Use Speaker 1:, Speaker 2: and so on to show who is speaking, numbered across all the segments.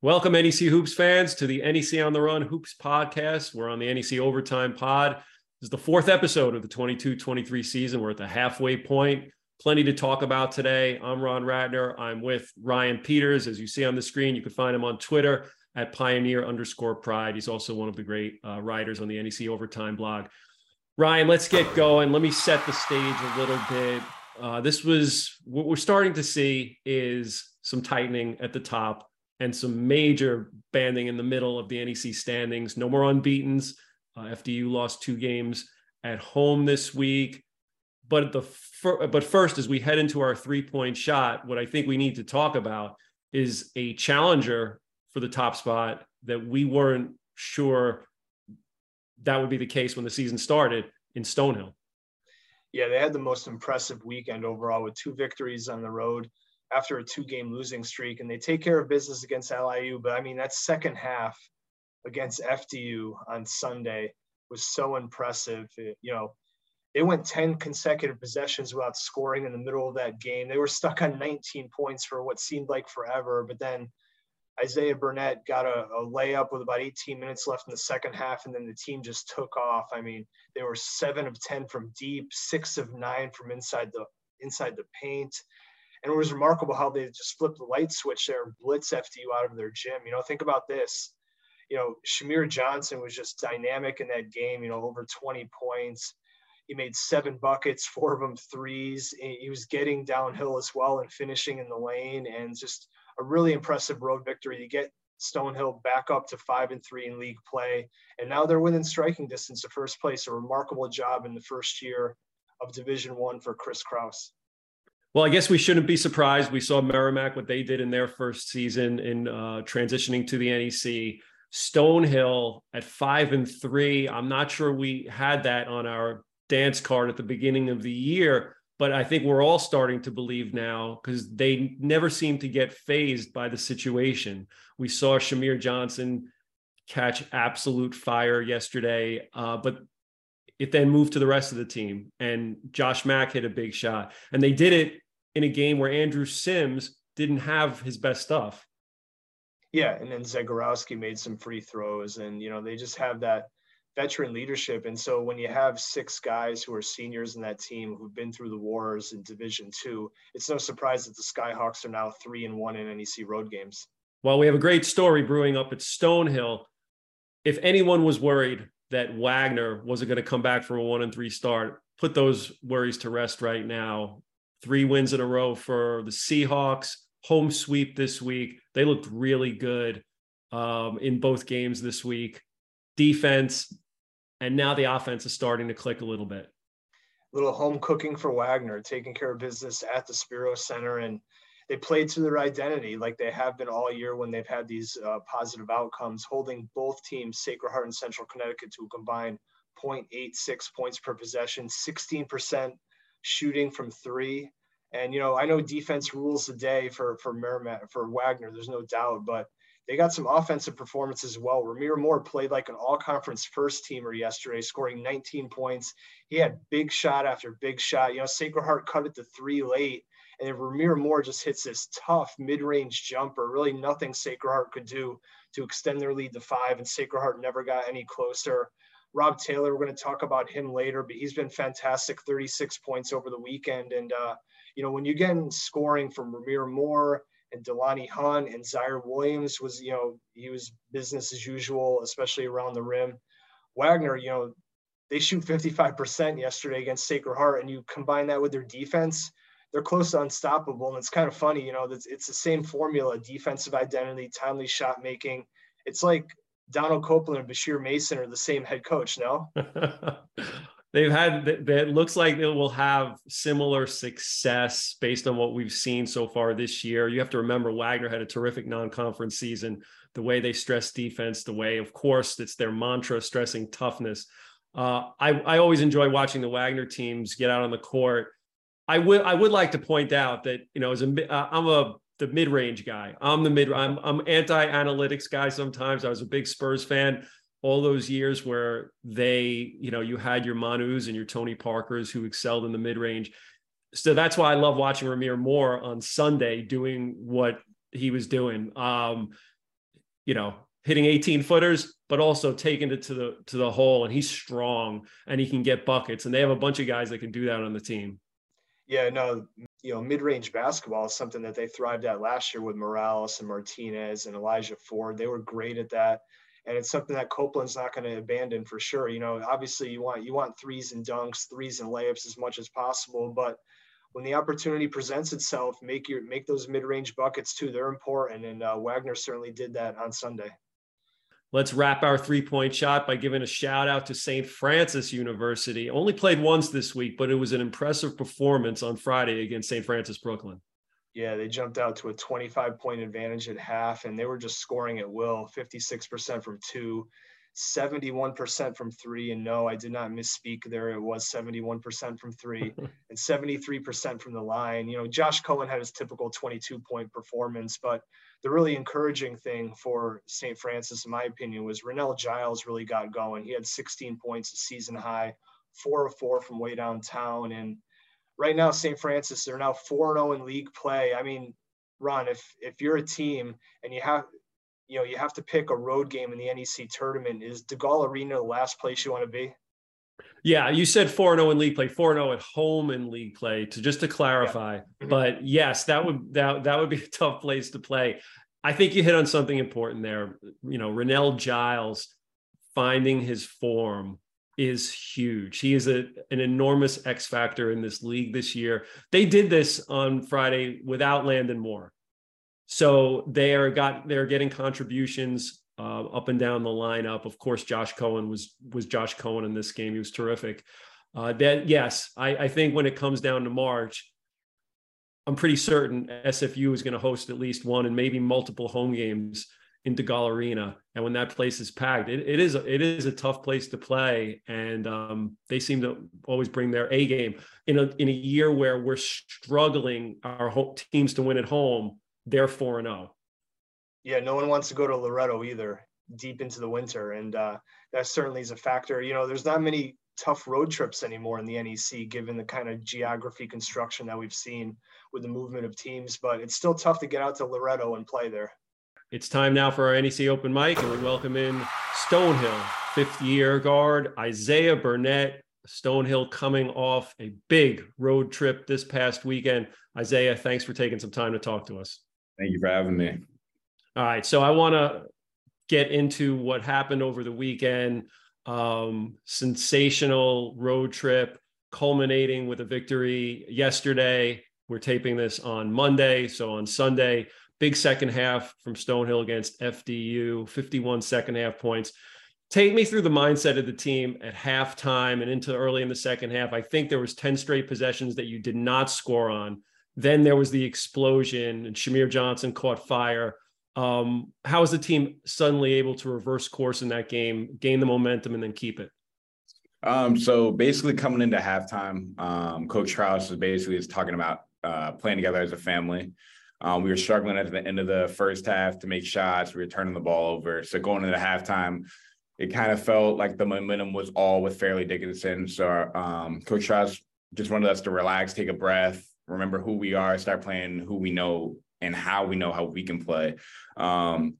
Speaker 1: Welcome, NEC Hoops fans, to the NEC Front Row Hoops podcast. We're on the NEC Overtime Pod. This is the fourth episode of the 22 23 season. We're at the halfway point. Plenty to talk about today. I'm Ron Ratner. I'm with Ryan Peters. As you see on the screen, you can find him on Twitter at pioneer underscore pride. He's also one of the great uh, writers on the NEC Overtime blog. Ryan, let's get going. Let me set the stage a little bit. Uh, this was what we're starting to see is some tightening at the top and some major banding in the middle of the NEC standings. No more unbeaten's. Uh, FDU lost two games at home this week. But the fir- but first, as we head into our three point shot, what I think we need to talk about is a challenger for the top spot that we weren't sure that would be the case when the season started in Stonehill.
Speaker 2: Yeah, they had the most impressive weekend overall with two victories on the road after a two game losing streak and they take care of business against LIU. But I mean, that second half against FDU on Sunday was so impressive. It, you know, they went 10 consecutive possessions without scoring in the middle of that game. They were stuck on 19 points for what seemed like forever. But then Isaiah Burnett got a, a, layup with about 18 minutes left in the second half, and then the team just took off. I mean, they were seven of 10 from deep, six of nine from inside the inside the paint. And it was remarkable how they just flipped the light switch there and blitz FDU out of their gym. You know, think about this. You know, Shamir Johnson was just dynamic in that game, you know, over 20 points. He made seven buckets, four of them threes. He was getting downhill as well and finishing in the lane and just a really impressive road victory to get Stonehill back up to five and three in league play. And now they're within striking distance of first place. A remarkable job in the first year of Division One for Chris Kraus.
Speaker 1: Well, I guess we shouldn't be surprised. We saw Merrimack what they did in their first season in uh, transitioning to the NEC. Stonehill at five and three. I'm not sure we had that on our dance card at the beginning of the year, but I think we're all starting to believe now because they never seem to get phased by the situation. We saw Shamir Johnson catch absolute fire yesterday, uh, but it then moved to the rest of the team. And Josh Mack hit a big shot. And they did it in a game where Andrew Sims didn't have his best stuff.
Speaker 2: Yeah. And then Zegarowski made some free throws. And, you know, they just have that veteran leadership. And so when you have six guys who are seniors in that team who've been through the wars in Division Two, it's no surprise that the Skyhawks are now three and one in NEC road games.
Speaker 1: Well, we have a great story brewing up at Stonehill. If anyone was worried that Wagner wasn't going to come back from a one and three start. Put those worries to rest right now. Three wins in a row for the Seahawks, home sweep this week. They looked really good um, in both games this week. Defense, and now the offense is starting to click a little bit.
Speaker 2: A little home cooking for Wagner, taking care of business at the Spiro Center and they played to their identity like they have been all year when they've had these uh, positive outcomes, holding both teams, Sacred Heart and Central Connecticut, to a combined 0.86 points per possession, 16% shooting from three. And you know, I know defense rules the day for for Merrimack for Wagner. There's no doubt, but they got some offensive performance as well. Rahmir Moore played like an all-conference first teamer yesterday, scoring 19 points. He had big shot after big shot. You know, Sacred Heart cut it to three late, and if Rahmir Moore just hits this tough mid-range jumper, really nothing Sacred Heart could do to extend their lead to five, and Sacred Heart never got any closer. Rob Taylor, we're going to talk about him later, but he's been fantastic, 36 points over the weekend. And, uh, you know, when you get scoring from Rahmir Moore and Delonnie Hunt and Zaire Williams was, you know, he was business as usual, especially around the rim. Wagner, you know, they shoot 55% yesterday against Sacred Heart, and you combine that with their defense – they're close to unstoppable. And it's kind of funny, you know, it's, it's the same formula: defensive identity, timely shot making. It's like Donald Copeland and Bashir Mason are the same head coach. No.
Speaker 1: They've had that looks like they will have similar success based on what we've seen so far this year. You have to remember Wagner had a terrific non-conference season. The way they stress defense, the way, of course, it's their mantra, stressing toughness. Uh, I, I always enjoy watching the Wagner teams get out on the court I would I would like to point out that you know as a uh, I'm a the mid range guy. I'm the mid. I'm I'm anti analytics guy. Sometimes I was a big Spurs fan all those years where they you know you had your Manus and your Tony Parkers who excelled in the mid range. So that's why I love watching Rahmir Moore on Sunday doing what he was doing. Um, you know, hitting 18 footers, but also taking it to the to the hole. And he's strong and he can get buckets. And they have a bunch of guys that can do that on the team.
Speaker 2: Yeah, no, you know, mid-range basketball is something that they thrived at last year with Morales and Martinez and Elijah Ford. They were great at that. And it's something that Copeland's not going to abandon for sure. You know, obviously you want you want threes and dunks, threes and layups as much as possible, but when the opportunity presents itself, make your make those mid-range buckets too. They're important, and uh, Wagner certainly did that on Sunday.
Speaker 1: Let's wrap our three-point shot by giving a shout out to St. Francis University. Only played once this week, but it was an impressive performance on Friday against St. Francis Brooklyn.
Speaker 2: Yeah, they jumped out to a 25 point advantage at half, and they were just scoring at will 56% from two, 71% from three. And no, I did not misspeak there. It was 71% from three and 73% from the line. You know, Josh Cohen had his typical 22 point performance, but the really encouraging thing for St. Francis, in my opinion, was Rennell Giles really got going. He had 16 points, a season high, four of four from way downtown. And right now, St. Francis, they're now 4 0 in league play. I mean, Ron, if if you're a team and you have you know, you have to pick a road game in the NEC tournament. Is DeGol Arena the last place you want to be?
Speaker 1: Yeah, you said 4 0 in league play, 4 0 at home in league play, to just to clarify. Yeah. Mm-hmm. But yes, that would that that would be a tough place to play. I think you hit on something important there. You know, Rennell Giles finding his form is huge. He is a, an enormous X factor in this league this year. They did this on Friday without Landon Moore. So they are got they're getting contributions uh, up and down the lineup. Of course, Josh Cohen was was Josh Cohen in this game. He was terrific. Uh, that yes, I, I think when it comes down to March, I'm pretty certain SFU is going to host at least one and maybe multiple home games in DeGol Arena. And when that place is packed, it, it is it is a tough place to play. And um, they seem to always bring their A game in a in a year where we're struggling our teams to win at home they're 4 and 0.
Speaker 2: Yeah, no one wants to go to Loretto either deep into the winter. And uh, that certainly is a factor. You know, there's not many tough road trips anymore in the NEC, given the kind of geography construction that we've seen with the movement of teams, but it's still tough to get out to Loretto and play there.
Speaker 1: It's time now for our NEC open mic, and we welcome in Stonehill, fifth year guard, Isaiah Burnett. Stonehill coming off a big road trip this past weekend. Isaiah, thanks for taking some time to talk to us.
Speaker 3: Thank you for having me.
Speaker 1: All right. So I want to get into what happened over the weekend. Um, sensational road trip culminating with a victory yesterday. We're taping this on Monday. So on Sunday, big second half from Stonehill against FDU, 51 second half points. Take me through the mindset of the team at halftime and into early in the second half. I think there was 10 straight possessions that you did not score on. Then there was the explosion, and Shamir Johnson caught fire. Um, how was the team suddenly able to reverse course in that game, gain the momentum, and then keep it?
Speaker 3: Um, so basically, coming into halftime, um, Coach Kraus was basically is talking about uh, playing together as a family. Um, we were struggling at the end of the first half to make shots. We were turning the ball over. So going into halftime, it kind of felt like the momentum was all with Fairleigh Dickinson. So um, Coach Kraus just wanted us to relax, take a breath, remember who we are, start playing who we know and how we know how we can play. Um,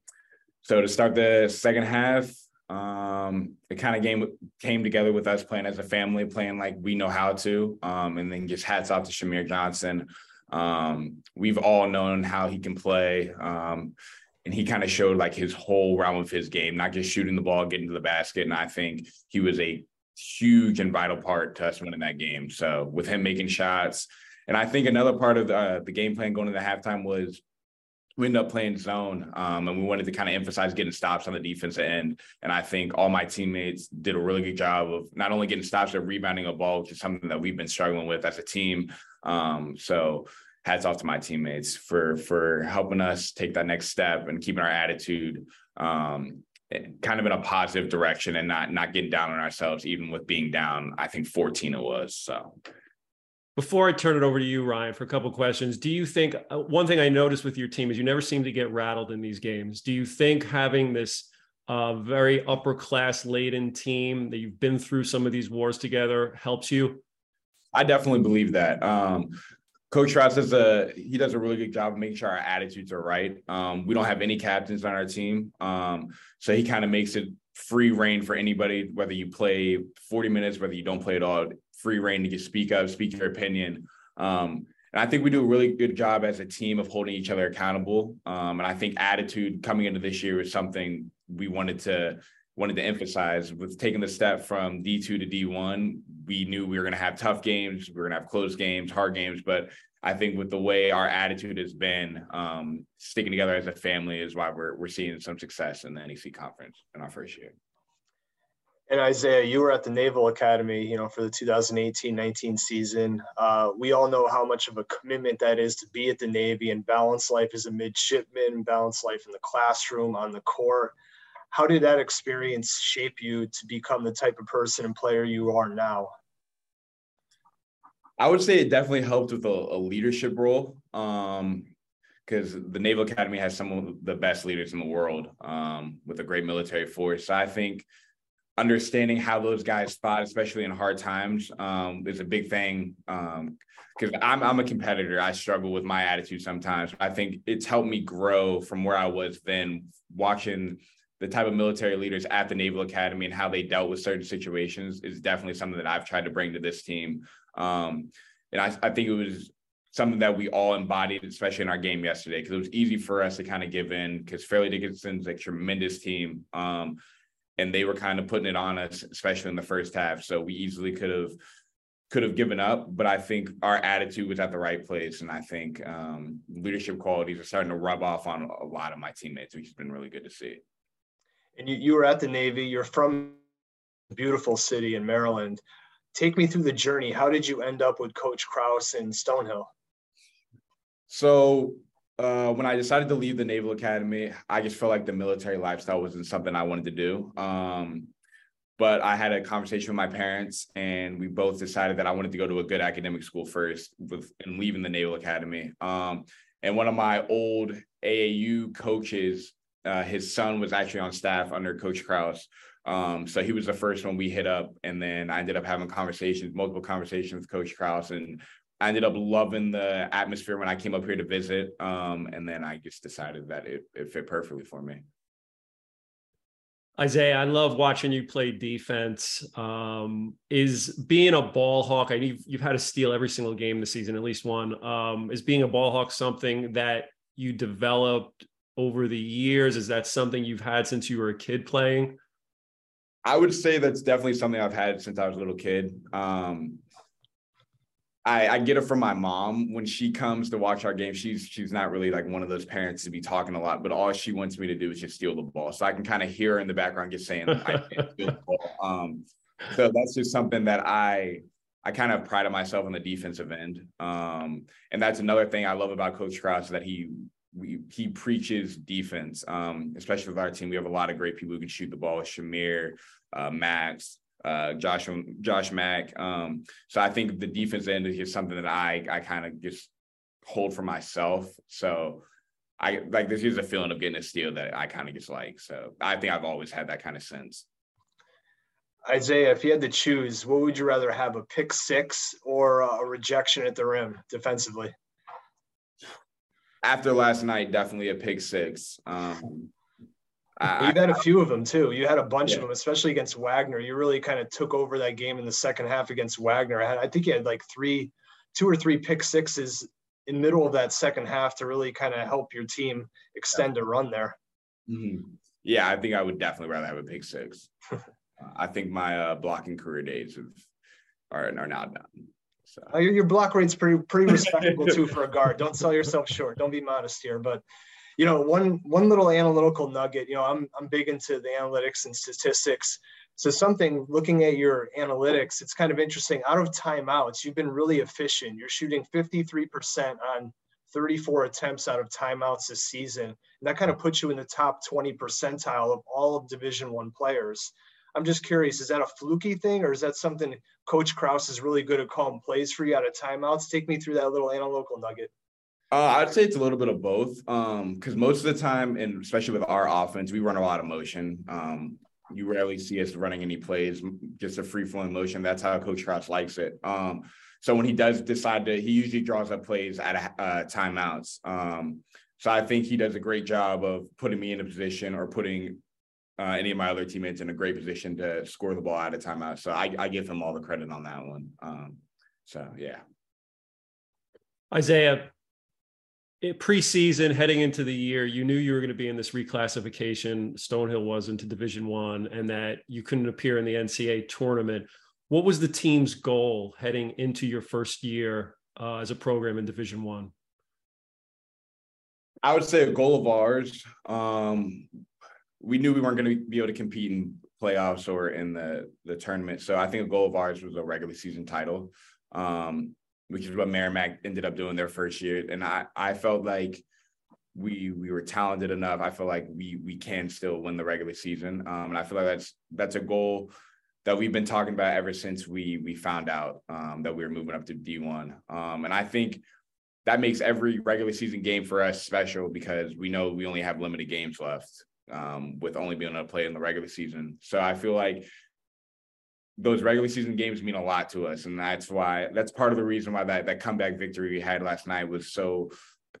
Speaker 3: so to start the second half, um, the kind of game came together with us playing as a family, playing like we know how to. Um, and then just hats off to Shamir Johnson. Um, we've all known how he can play. Um, and he kind of showed like his whole realm of his game, not just shooting the ball, getting to the basket. And I think he was a huge and vital part to us winning that game. So with him making shots, and I think another part of the, uh, the game plan going into halftime was we ended up playing zone, um, and we wanted to kind of emphasize getting stops on the defensive end. And I think all my teammates did a really good job of not only getting stops but rebounding a ball, which is something that we've been struggling with as a team. Um, so hats off to my teammates for for helping us take that next step and keeping our attitude um, kind of in a positive direction and not not getting down on ourselves, even with being down. I think 14 it was. So
Speaker 1: before I turn it over to you, Ryan, for a couple questions, do you think uh, one thing I noticed with your team is you never seem to get rattled in these games? Do you think having this uh, very upper class laden team that you've been through some of these wars together helps you?
Speaker 3: I definitely believe that. Um, Coach Kraus does a he does a really good job of making sure our attitudes are right. Um, we don't have any captains on our team, um, so he kind of makes it free reign for anybody, whether you play 40 minutes, whether you don't play at all. Free reign to get speak up, speak your opinion. Um, and I think we do a really good job as a team of holding each other accountable. Um, and I think attitude coming into this year is something we wanted to wanted to emphasize with taking the step from D2 to D1. We knew we were going to have tough games, we were going to have close games, hard games, but I think with the way our attitude has been, um, sticking together as a family is why we're we're seeing some success in the NEC conference in our first year.
Speaker 2: And Isaiah, you were at the Naval Academy, you know, for the 2018-19 season. Uh, we all know how much of a commitment that is to be at the Navy and balance life as a midshipman, balance life in the classroom, on the court how did that experience shape you to become the type of person and player you are now?
Speaker 3: I would say it definitely helped with a, a leadership role. Um, because the Naval Academy has some of the best leaders in the world um, with a great military force. So I think understanding how those guys spot, especially in hard times, um, is a big thing. Because um, I'm, I'm a competitor, I struggle with my attitude sometimes. I think it's helped me grow from where I was then, watching the type of military leaders at the Naval Academy and how they dealt with certain situations is definitely something that I've tried to bring to this team. Um, and I, I, think it was something that we all embodied, especially in our game yesterday, because it was easy for us to kind of give in because Fairleigh Dickinson's a tremendous team. Um, and they were kind of putting it on us, especially in the first half. So we easily could have could have given up, but I think our attitude was at the right place, and I think um, leadership qualities are starting to rub off on a lot of my teammates, which has been really good to see
Speaker 2: and you, you were at the Navy, you're from a beautiful city in Maryland. Take me through the journey. How did you end up with Coach Kraus in Stonehill?
Speaker 3: So uh, when I decided to leave the Naval Academy, I just felt like the military lifestyle wasn't something I wanted to do. Um, but I had a conversation with my parents, and we both decided that I wanted to go to a good academic school first, with and leaving the Naval Academy. Um, and one of my old AAU coaches uh, his son was actually on staff under Coach Kraus. Um, so he was the first one we hit up, and then I ended up having conversations, multiple conversations with Coach Kraus, and I ended up loving the atmosphere when I came up here to visit. Um, and then I just decided that it, it fit perfectly for me.
Speaker 1: Isaiah, I love watching you play defense. Um, is being a ball hawk, I know you've, you've, had to steal every single game this season, at least one. Um, is being a ball hawk something that you developed over the years? Is that something you've had since you were a kid playing?
Speaker 3: I would say that's definitely something I've had since I was a little kid. Um, I, I, get it from my mom when she comes to watch our game. She's she's not really like one of those parents to be talking a lot, but all she wants me to do is just steal the ball. So I can kind of hear her in the background just saying, "I can't steal the ball." Um, so that's just something that I I kind of prided myself on the defensive end. Um, and that's another thing I love about Coach Kraus that he we he preaches defense, um, especially with our team. We have a lot of great people who can shoot the ball. Shamir, uh, Max, uh, Josh, Josh Mack. Um, so I think the defense end is just something that I I kind of just hold for myself. So I like this is a feeling of getting a steal that I kind of just like. So I think I've always had that kind of sense.
Speaker 2: Isaiah, if you had to choose, what would you rather have a pick six or a rejection at the rim defensively?
Speaker 3: after last night, definitely a pick six. Um,
Speaker 2: You've had a few of them too. You had a bunch yeah. of them, especially against Wagner. You really kind of took over that game in the second half against Wagner. I think you had like three, two or three pick sixes in middle of that second half to really kind of help your team extend a run there.
Speaker 3: Mm-hmm. Yeah, I think I would definitely rather have a pick six. I think my uh, blocking career days have, are are now done.
Speaker 2: So uh, your, your block rate's pretty pretty respectable too for a guard. Don't sell yourself short. Don't be modest here. But you know, one one little analytical nugget. You know, I'm I'm big into the analytics and statistics. So something looking at your analytics, it's kind of interesting. Out of timeouts, you've been really efficient. You're shooting 53% on 34 attempts out of timeouts this season. And that kind of puts you in the top 20 percentile of all of Division One players. I'm just curious, is that a fluky thing or is that something Coach Kraus is really good at calling plays for you out of timeouts? Take me through that little analytical nugget.
Speaker 3: Uh, I'd say it's a little bit of both. Because um, most of the time, and especially with our offense, we run a lot of motion. Um, you rarely see us running any plays, just a free flowing motion. That's how Coach Kraus likes it. Um, so when he does decide to, he usually draws up plays at uh, timeouts. Um, so I think he does a great job of putting me in a position or putting uh, any of my other teammates in a great position to score the ball out of timeout. So I, I give him all the credit on that one. Um, so yeah.
Speaker 1: Isaiah, preseason heading into the year, you knew you were going to be in this reclassification. Stonehill was into Division One, and that you couldn't appear in the NCAA tournament. What was the team's goal heading into your first year uh, as a program in Division One?
Speaker 3: I would say a goal of ours. Um, we knew we weren't going to be able to compete in playoffs or in the the tournament. So I think a goal of ours was a regular season title, um, which is what Merrimack ended up doing their first year. And I I felt like we we were talented enough. I feel like we we can still win the regular season. Um, and I feel like that's that's a goal that we've been talking about ever since we we found out um, that we were moving up to D1. Um, and I think that makes every regular season game for us special because we know we only have limited games left um, with only being able to play in the regular season. So I feel like those regular season games mean a lot to us, and that's why that's part of the reason why that that comeback victory we had last night was so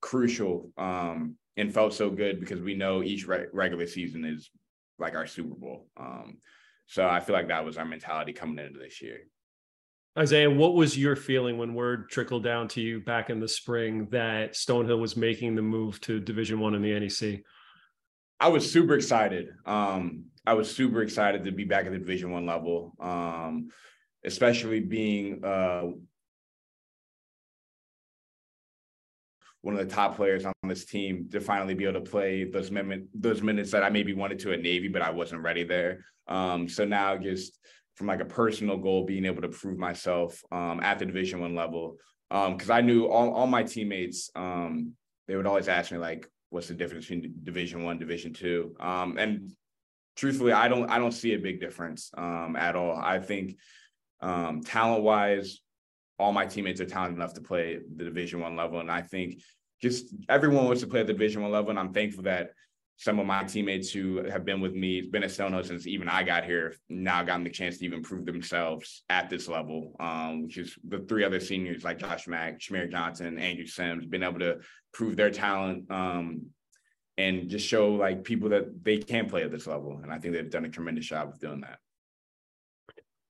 Speaker 3: crucial um, and felt so good because we know each re- regular season is like our Super Bowl. Um, so I feel like that was our mentality coming into this year.
Speaker 1: Isaiah, what was your feeling when word trickled down to you back in the spring that Stonehill was making the move to Division One in the NEC?
Speaker 3: I was super excited. Um, I was super excited to be back at the Division One level, um, especially being uh, one of the top players on this team to finally be able to play those minutes, those minutes that I maybe wanted to at Navy, but I wasn't ready there. Um, so now just from like a personal goal, being able to prove myself um, at the Division One level, because um, I knew all all my teammates, um, they would always ask me like, "What's the difference between Division One, Division Two? Um, and truthfully, I don't I don't see a big difference um, at all. I think talent wise, all my teammates are talented enough to play the Division One level, and I think just everyone wants to play at the Division One level, and I'm thankful that some of my teammates who have been with me, been at Stonehill since even I got here, now gotten the chance to even prove themselves at this level. Um, which is the three other seniors like Josh Mack, Shamir Johnson, Andrew Sims, been able to prove their talent um, and just show like people that they can play at this level. And I think they've done a tremendous job of doing that.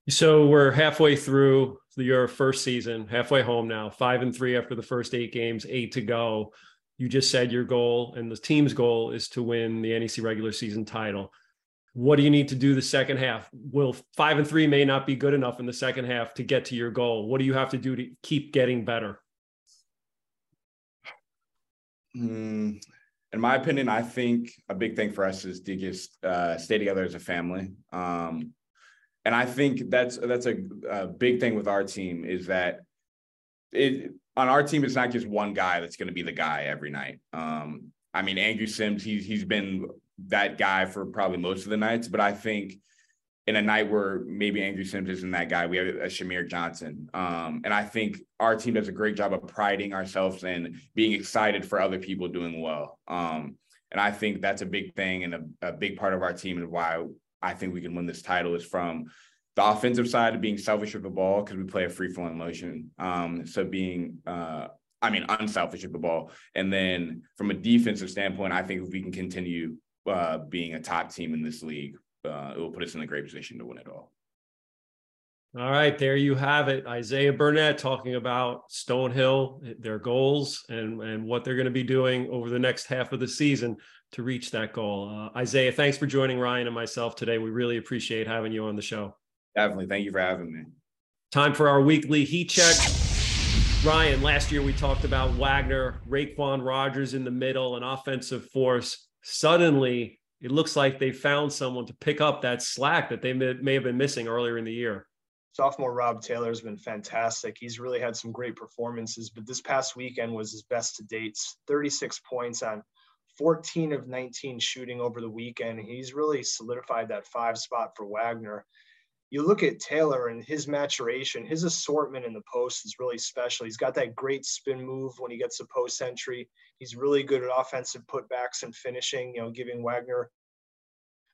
Speaker 1: So we're halfway through your first season, halfway home now, five and three after the first eight games, eight to go. You just said your goal and the team's goal is to win the NEC regular season title. What do you need to do the second half? Will five and three may not be good enough in the second half to get to your goal? What do you have to do to keep getting better?
Speaker 3: Mm, in my opinion, I think a big thing for us is to just uh, stay together as a family. Um, and I think that's that's a, a, big thing with our team is that it on our team it's not just one guy that's going to be the guy every night. Um, I mean Andrew Sims he's he's been that guy for probably most of the nights, but I think in a night where maybe Andrew Sims isn't that guy, we have a Shamir Johnson. Um, and I think our team does a great job of priding ourselves and being excited for other people doing well. Um, and I think that's a big thing and a, a big part of our team and why I think we can win this title is from the offensive side of being selfish with the ball because we play a free flowing motion. Um, so being, uh, I mean, unselfish with the ball. And then from a defensive standpoint, I think if we can continue uh, being a top team in this league, uh, it will put us in a great position to win it all.
Speaker 1: All right, there you have it. Isaiah Burnett talking about Stonehill, their goals, and and what they're going to be doing over the next half of the season to reach that goal. Uh, Isaiah, thanks for joining Ryan and myself today. We really appreciate having you on the show.
Speaker 3: Definitely. Thank you for having me.
Speaker 1: Time for our weekly heat check. Ryan, last year we talked about Wagner, Raekwon Rogers in the middle, an offensive force. Suddenly, it looks like they found someone to pick up that slack that they may, may have been missing earlier in the year.
Speaker 2: Sophomore Rob Taylor has been fantastic. He's really had some great performances, but this past weekend was his best to date 36 points on 14 of 19 shooting over the weekend. He's really solidified that five spot for Wagner. You look at Taylor and his maturation, his assortment in the post is really special. He's got that great spin move when he gets a post entry. He's really good at offensive putbacks and finishing, you know, giving Wagner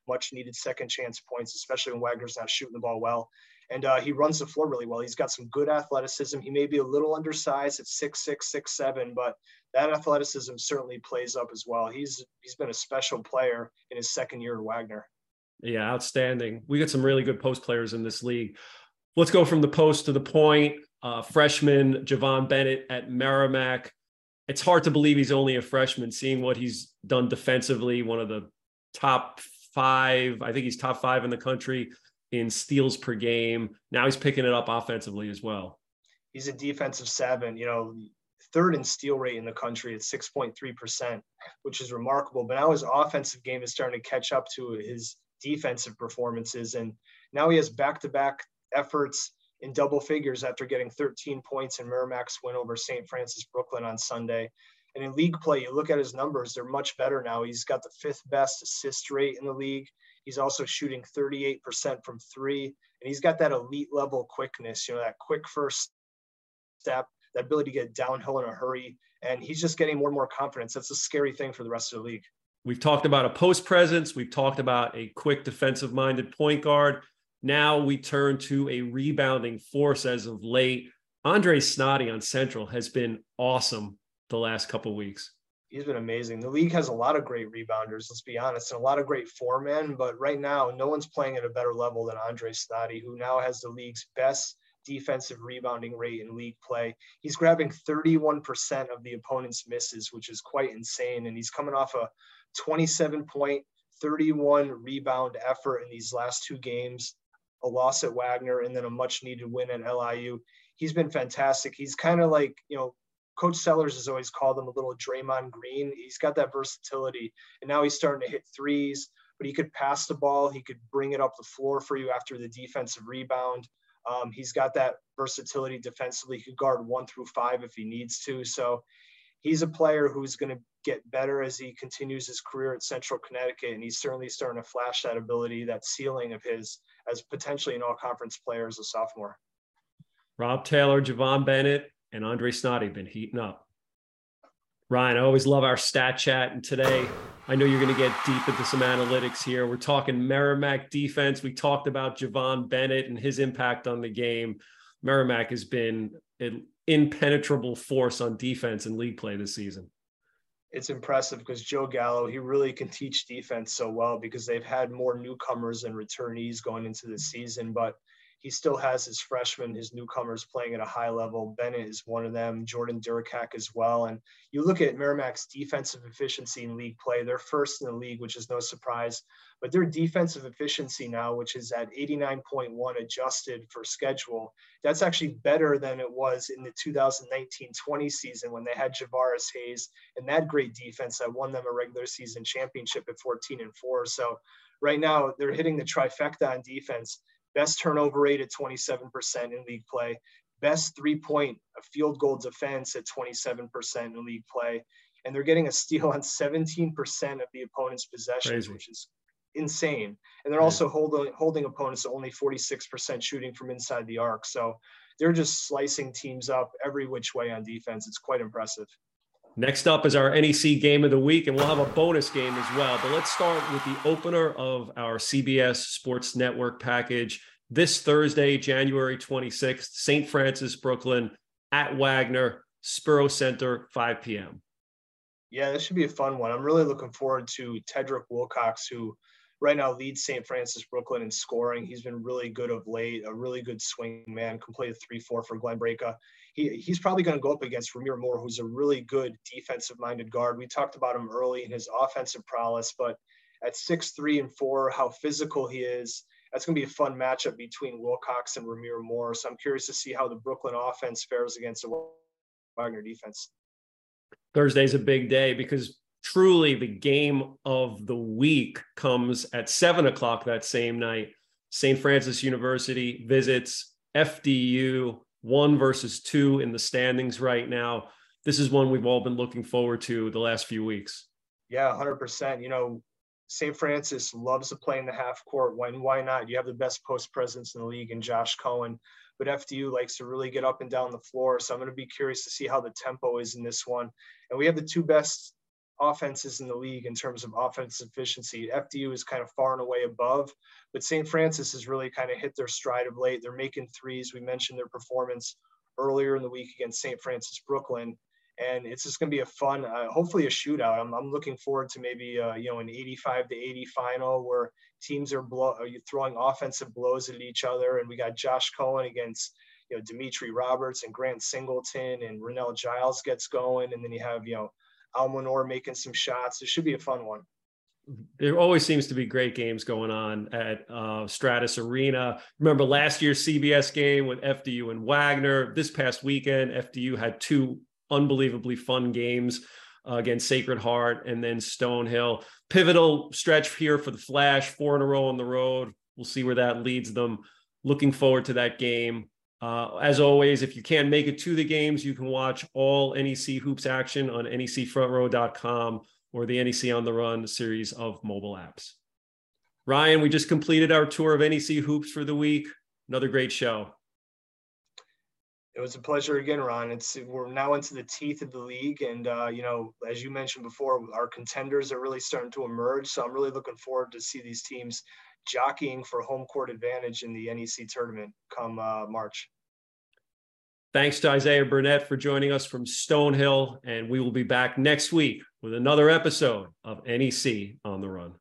Speaker 2: much needed second chance points, especially when Wagner's not shooting the ball well. and uh, he runs the floor really well. He's got some good athleticism. He may be a little undersized at six six six seven, but that athleticism certainly plays up as well. He's he's been a special player in his second year at Wagner.
Speaker 1: Yeah, outstanding. We got some really good post players in this league. Let's go from the post to the point. Uh, freshman Javon Bennett at Merrimack. It's hard to believe he's only a freshman, seeing what he's done defensively. One of the top five, I think he's top five in the country in steals per game. Now he's picking it up offensively as well.
Speaker 2: He's a defensive seven, you know, third in steal rate in the country at 6.3%, which is remarkable. But now his offensive game is starting to catch up to his defensive performances. And now he has back to back efforts in double figures after getting 13 points in Merrimack's win over St. Francis Brooklyn on Sunday. And in league play, you look at his numbers, they're much better now. He's got the fifth best assist rate in the league. He's also shooting 38% from three, and he's got that elite level quickness, you know, that quick first step, that ability to get downhill in a hurry. And he's just getting more and more confidence. That's a scary thing for the rest of the league.
Speaker 1: We've talked about a post presence. We've talked about a quick defensive minded point guard. Now we turn to a rebounding force as of late. Andre Snoddy on Central has been awesome the last couple weeks
Speaker 2: he's been amazing. The league has a lot of great rebounders, let's be honest, and a lot of great foremen. But right now, no one's playing at a better level than Andre Snoddy, who now has the league's best defensive rebounding rate in league play. He's grabbing 31% of the opponent's misses, which is quite insane. And he's coming off a 27 point, 31 rebound effort in these last two games, a loss at Wagner, and then a much needed win at LIU. He's been fantastic. He's kind of like, you know, Coach Sellers has always called him a little Draymond Green. He's got that versatility, and now he's starting to hit threes. But he could pass the ball. He could bring it up the floor for you after the defensive rebound. Um, he's got that versatility defensively. He could guard one through five if he needs to. So he's a player who's going to get better as he continues his career at Central Connecticut, and he's certainly starting to flash that ability, that ceiling of his as potentially an all-conference player as a sophomore.
Speaker 1: Rob Taylor, Javon Bennett, and Andre Snoddy been heating up. Ryan, I always love our stat chat. And today, I know you're going to get deep into some analytics here. We're talking Merrimack defense. We talked about Javon Bennett and his impact on the game. Merrimack has been an impenetrable force on defense in league play this season.
Speaker 2: It's impressive because Joe Gallo, he really can teach defense so well because they've had more newcomers and returnees going into the season. But he still has his freshmen, his newcomers playing at a high level. Bennett is one of them, Jordan Derkack as well. And you look at Merrimack's defensive efficiency in league play, they're first in the league, which is no surprise. But their defensive efficiency now, which is at 89.1 adjusted for schedule, that's actually better than it was in the 2019 20 season when they had Juvaris Hayes and that great defense that won them a regular season championship at 14 and 4. So right now they're hitting the trifecta on defense best turnover rate at 27% in league play, best three point uh, field goal defense at 27% in league play. And they're getting a steal on 17% of the opponent's possessions, Crazy. which is insane. And they're also holding holding opponents to only 46% shooting from inside the arc. So they're just slicing teams up every which way on defense. It's quite impressive.
Speaker 1: Next up is our NEC game of the week, and we'll have a bonus game as well. But let's start with the opener of our CBS Sports Network package this Thursday, January 26th, St. Francis, Brooklyn at Wagner, Spiro Center, 5 p.m.
Speaker 2: Yeah, this should be a fun one. I'm really looking forward to Tedrick Wilcox, who right now leads St. Francis Brooklyn in scoring. He's been really good of late, a really good swing man, completed 3 4 for Glenn Braica he, he's probably going to go up against Rahmir Moore, who's a really good defensive minded guard. We talked about him early in his offensive prowess, but at six, three, and four, how physical he is. That's going to be a fun matchup between Wilcox and Rahmir Moore. So I'm curious to see how the Brooklyn offense fares against the Wagner defense.
Speaker 1: Thursday's a big day because truly the game of the week comes at seven o'clock that same night. St. Francis University visits FDU one versus two in the standings right now. This is one we've all been looking forward to the last few weeks.
Speaker 2: Yeah, 100%. You know, St. Francis loves to play in the half court. When why not? You have the best post presence in the league in Josh Cohen, but FDU likes to really get up and down the floor. So I'm going to be curious to see how the tempo is in this one. And we have the two best offenses in the league in terms of offense efficiency. FDU is kind of far and away above, but St. Francis has really kind of hit their stride of late. They're making threes. We mentioned their performance earlier in the week against St. Francis Brooklyn. And it's just going to be a fun, uh, hopefully a shootout. I'm, I'm looking forward to maybe uh, you know an 85 to 80 final where teams are, blow, are throwing offensive blows at each other, and we got Josh Cohen against you know Demetre Roberts and Grant Singleton and Renell Giles gets going, and then you have you know Almonor making some shots. It should be a fun one
Speaker 1: there always seems to be great games going on at uh, Stratus Arena. Remember last year's CBS game with FDU and Wagner. This past weekend, FDU had two unbelievably fun games uh, against Sacred Heart and then Stonehill. Pivotal stretch here for the Flash, four in a row on the road. We'll see where that leads them. Looking forward to that game. Uh, as always, if you can't make it to the games, you can watch all NEC hoops action on necfrontrow.com or the NEC Front Row series of mobile apps. Ryan, we just completed our tour of NEC hoops for the week. Another great show.
Speaker 2: It was a pleasure again, Ron. It's we're now into the teeth of the league, and uh, you know, as you mentioned before, our contenders are really starting to emerge. So I'm really looking forward to see these teams jockeying for home court advantage in the NEC tournament come uh, March.
Speaker 1: Thanks to Isaiah Burnett for joining us from Stonehill, and we will be back next week with another episode of NEC Front Row.